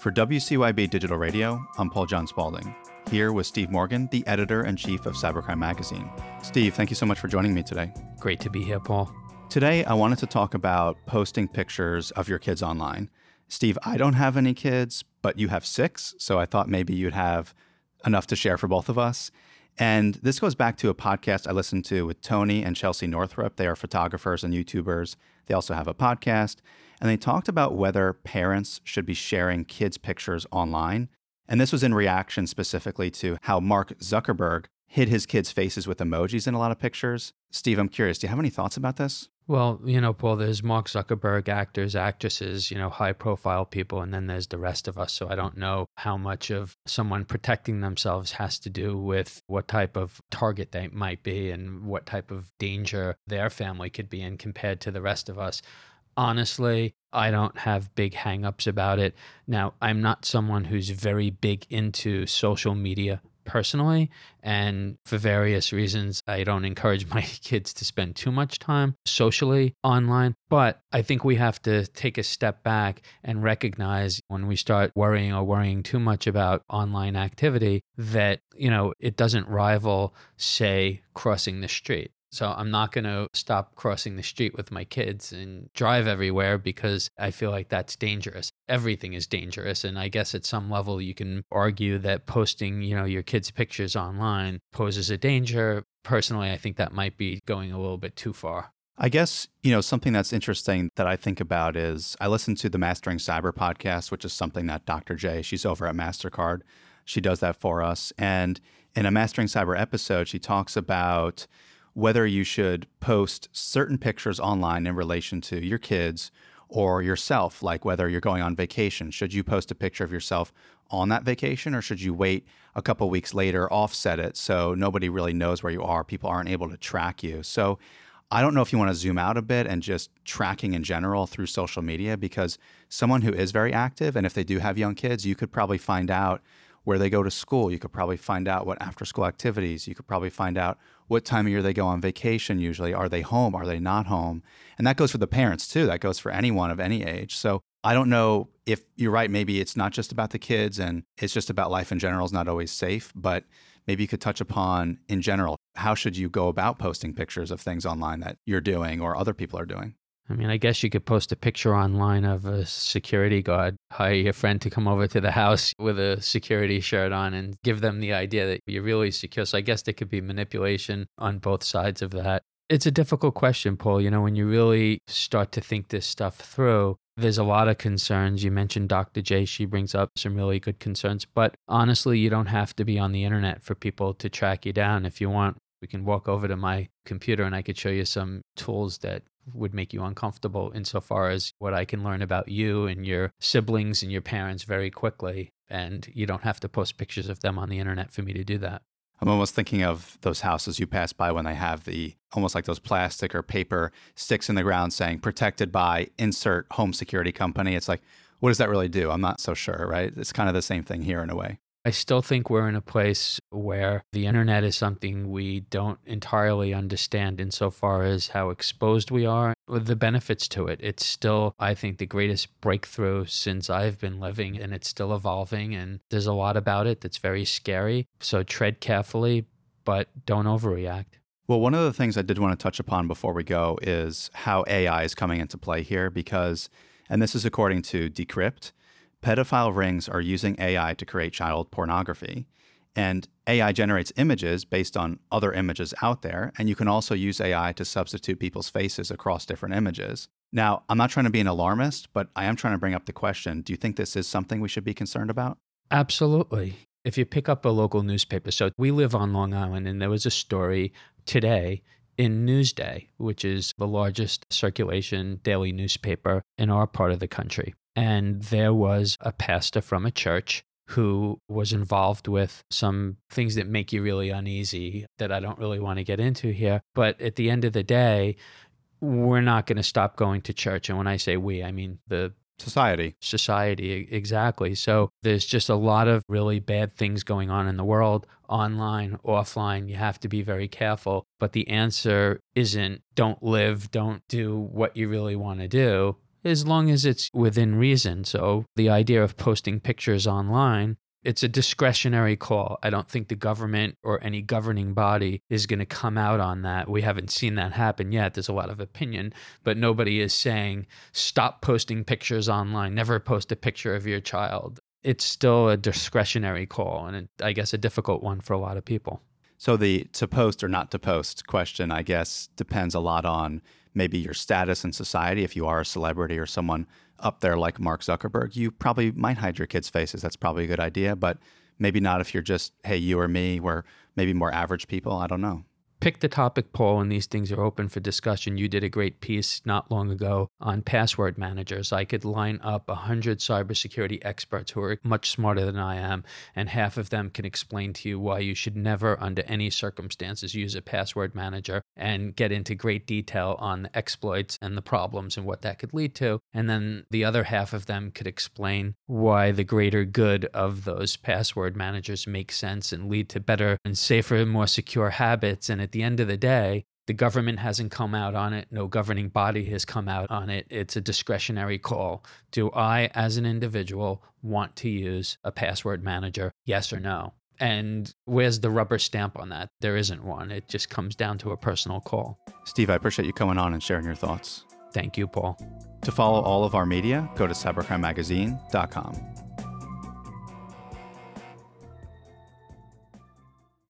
For WCYB Digital Radio, I'm Paul John Spaulding, here with Steve Morgan, the editor in chief of Cybercrime Magazine. Steve, thank you so much for joining me today. Great to be here, Paul. Today, I wanted to talk about posting pictures of your kids online. Steve, I don't have any kids, but you have six, so I thought maybe you'd have enough to share for both of us. And this goes back to a podcast I listened to with Tony and Chelsea Northrup. They are photographers and YouTubers. They also have a podcast and they talked about whether parents should be sharing kids' pictures online. And this was in reaction specifically to how Mark Zuckerberg hid his kids' faces with emojis in a lot of pictures. Steve, I'm curious, do you have any thoughts about this? Well, you know, Paul, there's Mark Zuckerberg, actors, actresses, you know, high profile people, and then there's the rest of us. So I don't know how much of someone protecting themselves has to do with what type of target they might be and what type of danger their family could be in compared to the rest of us honestly, I don't have big hangups about it. Now, I'm not someone who's very big into social media personally. And for various reasons, I don't encourage my kids to spend too much time socially online. But I think we have to take a step back and recognize when we start worrying or worrying too much about online activity that, you know, it doesn't rival, say, crossing the street. So I'm not going to stop crossing the street with my kids and drive everywhere because I feel like that's dangerous. Everything is dangerous and I guess at some level you can argue that posting, you know, your kids pictures online poses a danger. Personally, I think that might be going a little bit too far. I guess, you know, something that's interesting that I think about is I listen to the Mastering Cyber podcast, which is something that Dr. Jay, she's over at MasterCard. She does that for us. And in a Mastering Cyber episode, she talks about whether you should post certain pictures online in relation to your kids or yourself, like whether you're going on vacation. Should you post a picture of yourself on that vacation or should you wait a couple weeks later, offset it so nobody really knows where you are? People aren't able to track you. So I don't know if you want to zoom out a bit and just tracking in general through social media because someone who is very active, and if they do have young kids, you could probably find out where they go to school. You could probably find out what after school activities. You could probably find out what time of year they go on vacation usually. Are they home? Are they not home? And that goes for the parents too. That goes for anyone of any age. So I don't know if you're right. Maybe it's not just about the kids and it's just about life in general is not always safe, but maybe you could touch upon in general how should you go about posting pictures of things online that you're doing or other people are doing I mean, I guess you could post a picture online of a security guard, hire your friend to come over to the house with a security shirt on and give them the idea that you're really secure. So I guess there could be manipulation on both sides of that. It's a difficult question, Paul. You know, when you really start to think this stuff through, there's a lot of concerns. You mentioned Dr. Jay, she brings up some really good concerns, but honestly, you don't have to be on the internet for people to track you down. If you want, we can walk over to my computer and I could show you some tools that would make you uncomfortable insofar as what I can learn about you and your siblings and your parents very quickly. And you don't have to post pictures of them on the internet for me to do that. I'm almost thinking of those houses you pass by when they have the almost like those plastic or paper sticks in the ground saying protected by insert home security company. It's like, what does that really do? I'm not so sure, right? It's kind of the same thing here in a way. I still think we're in a place where the internet is something we don't entirely understand insofar as how exposed we are with the benefits to it. It's still, I think, the greatest breakthrough since I've been living, and it's still evolving. And there's a lot about it that's very scary. So tread carefully, but don't overreact. Well, one of the things I did want to touch upon before we go is how AI is coming into play here because, and this is according to Decrypt, pedophile rings are using AI to create child pornography. And AI generates images based on other images out there. And you can also use AI to substitute people's faces across different images. Now, I'm not trying to be an alarmist, but I am trying to bring up the question do you think this is something we should be concerned about? Absolutely. If you pick up a local newspaper, so we live on Long Island, and there was a story today in Newsday, which is the largest circulation daily newspaper in our part of the country. And there was a pastor from a church who was involved with some things that make you really uneasy that I don't really want to get into here. But at the end of the day, we're not going to stop going to church. And when I say we, I mean the society. Society, exactly. So there's just a lot of really bad things going on in the world, online, offline. You have to be very careful. But the answer isn't don't live, don't do what you really want to do as long as it's within reason. So the idea of posting pictures online it's a discretionary call. I don't think the government or any governing body is going to come out on that. We haven't seen that happen yet. There's a lot of opinion, but nobody is saying stop posting pictures online, never post a picture of your child. It's still a discretionary call, and I guess a difficult one for a lot of people. So the to post or not to post question, I guess, depends a lot on maybe your status in society. If you are a celebrity or someone up there like Mark Zuckerberg, you probably might hide your kids' faces. That's probably a good idea, but maybe not if you're just, hey, you or me, we're maybe more average people. I don't know pick the topic Paul and these things are open for discussion. You did a great piece not long ago on password managers. I could line up 100 cybersecurity experts who are much smarter than I am, and half of them can explain to you why you should never, under any circumstances, use a password manager and get into great detail on the exploits and the problems and what that could lead to. And then the other half of them could explain why the greater good of those password managers make sense and lead to better and safer more secure habits. And at the end of the day, the government hasn't come out on it. No governing body has come out on it. It's a discretionary call. Do I, as an individual, want to use a password manager? Yes or no? And where's the rubber stamp on that? There isn't one. It just comes down to a personal call. Steve, I appreciate you coming on and sharing your thoughts. Thank you, Paul. To follow all of our media, go to cybercrimemagazine.com.